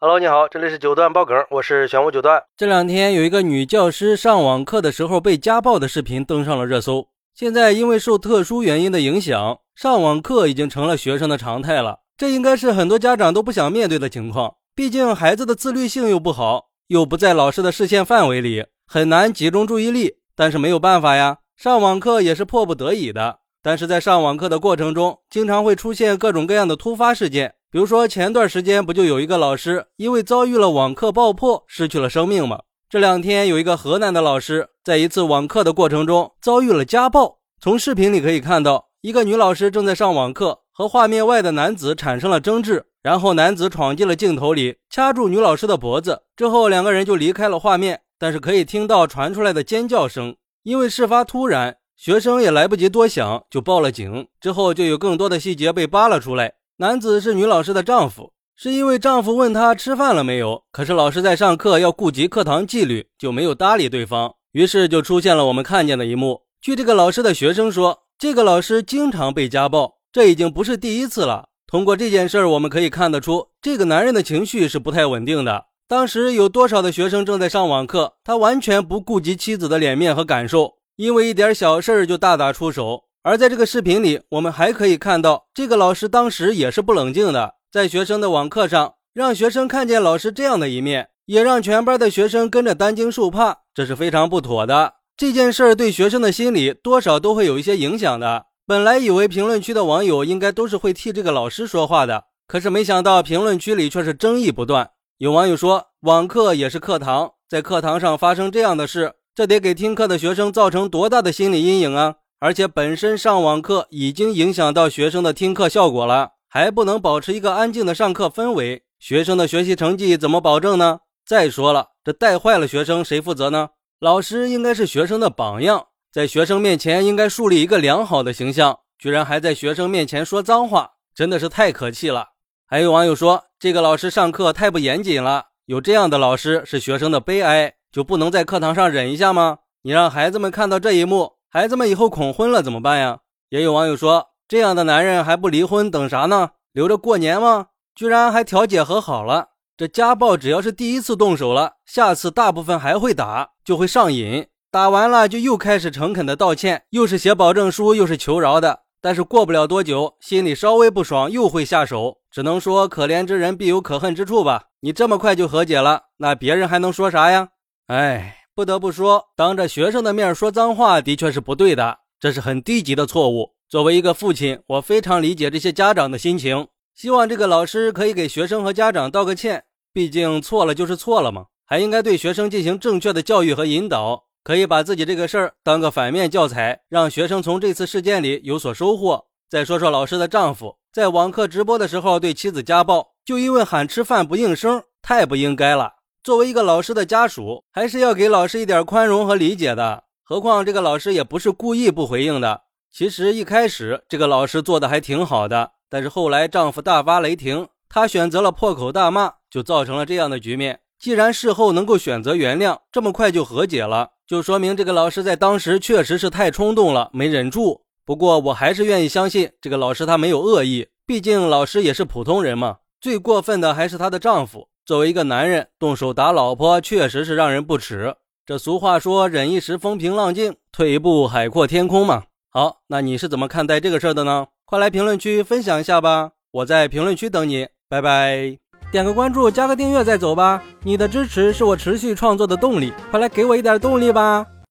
Hello，你好，这里是九段爆梗，我是玄武九段。这两天有一个女教师上网课的时候被家暴的视频登上了热搜。现在因为受特殊原因的影响，上网课已经成了学生的常态了。这应该是很多家长都不想面对的情况。毕竟孩子的自律性又不好，又不在老师的视线范围里，很难集中注意力。但是没有办法呀，上网课也是迫不得已的。但是在上网课的过程中，经常会出现各种各样的突发事件。比如说，前段时间不就有一个老师因为遭遇了网课爆破，失去了生命吗？这两天有一个河南的老师在一次网课的过程中遭遇了家暴。从视频里可以看到，一个女老师正在上网课，和画面外的男子产生了争执，然后男子闯进了镜头里，掐住女老师的脖子，之后两个人就离开了画面。但是可以听到传出来的尖叫声，因为事发突然，学生也来不及多想就报了警。之后就有更多的细节被扒了出来。男子是女老师的丈夫，是因为丈夫问她吃饭了没有，可是老师在上课要顾及课堂纪律，就没有搭理对方，于是就出现了我们看见的一幕。据这个老师的学生说，这个老师经常被家暴，这已经不是第一次了。通过这件事儿，我们可以看得出，这个男人的情绪是不太稳定的。当时有多少的学生正在上网课，他完全不顾及妻子的脸面和感受，因为一点小事儿就大打出手。而在这个视频里，我们还可以看到，这个老师当时也是不冷静的，在学生的网课上，让学生看见老师这样的一面，也让全班的学生跟着担惊受怕，这是非常不妥的。这件事儿对学生的心理多少都会有一些影响的。本来以为评论区的网友应该都是会替这个老师说话的，可是没想到评论区里却是争议不断。有网友说，网课也是课堂，在课堂上发生这样的事，这得给听课的学生造成多大的心理阴影啊！而且本身上网课已经影响到学生的听课效果了，还不能保持一个安静的上课氛围，学生的学习成绩怎么保证呢？再说了，这带坏了学生谁负责呢？老师应该是学生的榜样，在学生面前应该树立一个良好的形象，居然还在学生面前说脏话，真的是太可气了。还有网友说，这个老师上课太不严谨了，有这样的老师是学生的悲哀，就不能在课堂上忍一下吗？你让孩子们看到这一幕。孩子们以后恐婚了怎么办呀？也有网友说，这样的男人还不离婚，等啥呢？留着过年吗？居然还调解和好了。这家暴只要是第一次动手了，下次大部分还会打，就会上瘾。打完了就又开始诚恳的道歉，又是写保证书，又是求饶的。但是过不了多久，心里稍微不爽，又会下手。只能说可怜之人必有可恨之处吧。你这么快就和解了，那别人还能说啥呀？哎。不得不说，当着学生的面说脏话的确是不对的，这是很低级的错误。作为一个父亲，我非常理解这些家长的心情。希望这个老师可以给学生和家长道个歉，毕竟错了就是错了嘛，还应该对学生进行正确的教育和引导。可以把自己这个事儿当个反面教材，让学生从这次事件里有所收获。再说说老师的丈夫，在网课直播的时候对妻子家暴，就因为喊吃饭不应声，太不应该了。作为一个老师的家属，还是要给老师一点宽容和理解的。何况这个老师也不是故意不回应的。其实一开始这个老师做的还挺好的，但是后来丈夫大发雷霆，她选择了破口大骂，就造成了这样的局面。既然事后能够选择原谅，这么快就和解了，就说明这个老师在当时确实是太冲动了，没忍住。不过我还是愿意相信这个老师他没有恶意，毕竟老师也是普通人嘛。最过分的还是她的丈夫。作为一个男人，动手打老婆确实是让人不耻。这俗话说“忍一时风平浪静，退一步海阔天空”嘛。好，那你是怎么看待这个事儿的呢？快来评论区分享一下吧！我在评论区等你，拜拜。点个关注，加个订阅再走吧。你的支持是我持续创作的动力，快来给我一点动力吧。